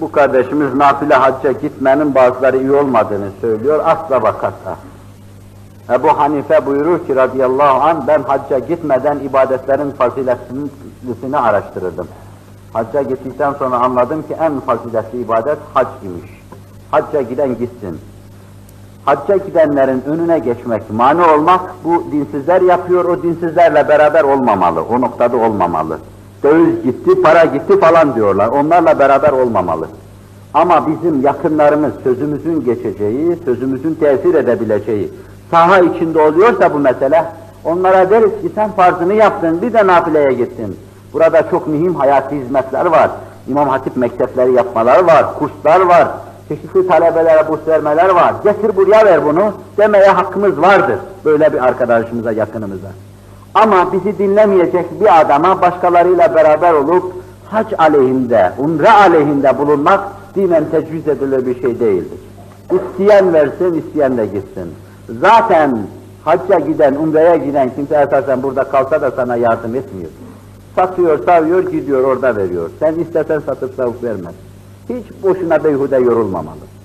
Bu kardeşimiz nafile hacca gitmenin bazıları iyi olmadığını söylüyor, asla vakata. Ebu Hanife buyurur ki radıyallahu anh, ben hacca gitmeden ibadetlerin faziletlisini araştırırdım. Hacca gittikten sonra anladım ki en faziletli ibadet hac imiş. Hacca giden gitsin. Hacca gidenlerin önüne geçmek, mani olmak, bu dinsizler yapıyor, o dinsizlerle beraber olmamalı, o noktada olmamalı. Döviz gitti, para gitti falan diyorlar, onlarla beraber olmamalı. Ama bizim yakınlarımız sözümüzün geçeceği, sözümüzün tesir edebileceği saha içinde oluyorsa bu mesele, onlara deriz ki sen farzını yaptın, bir de nafileye gittin. Burada çok mühim hayati hizmetler var. İmam Hatip mektepleri yapmalar var, kurslar var, çeşitli talebelere burs vermeler var. Getir buraya ver bunu demeye hakkımız vardır. Böyle bir arkadaşımıza, yakınımıza. Ama bizi dinlemeyecek bir adama başkalarıyla beraber olup hac aleyhinde, umre aleyhinde bulunmak dinen tecviz edilir bir şey değildir. İsteyen versin, isteyen de gitsin. Zaten hacca giden, umreye giden kimse esasen burada kalsa da sana yardım etmiyor. Satıyor, savuyor, gidiyor orada veriyor. Sen istesen satıp savup vermez. Hiç boşuna beyhude yorulmamalı.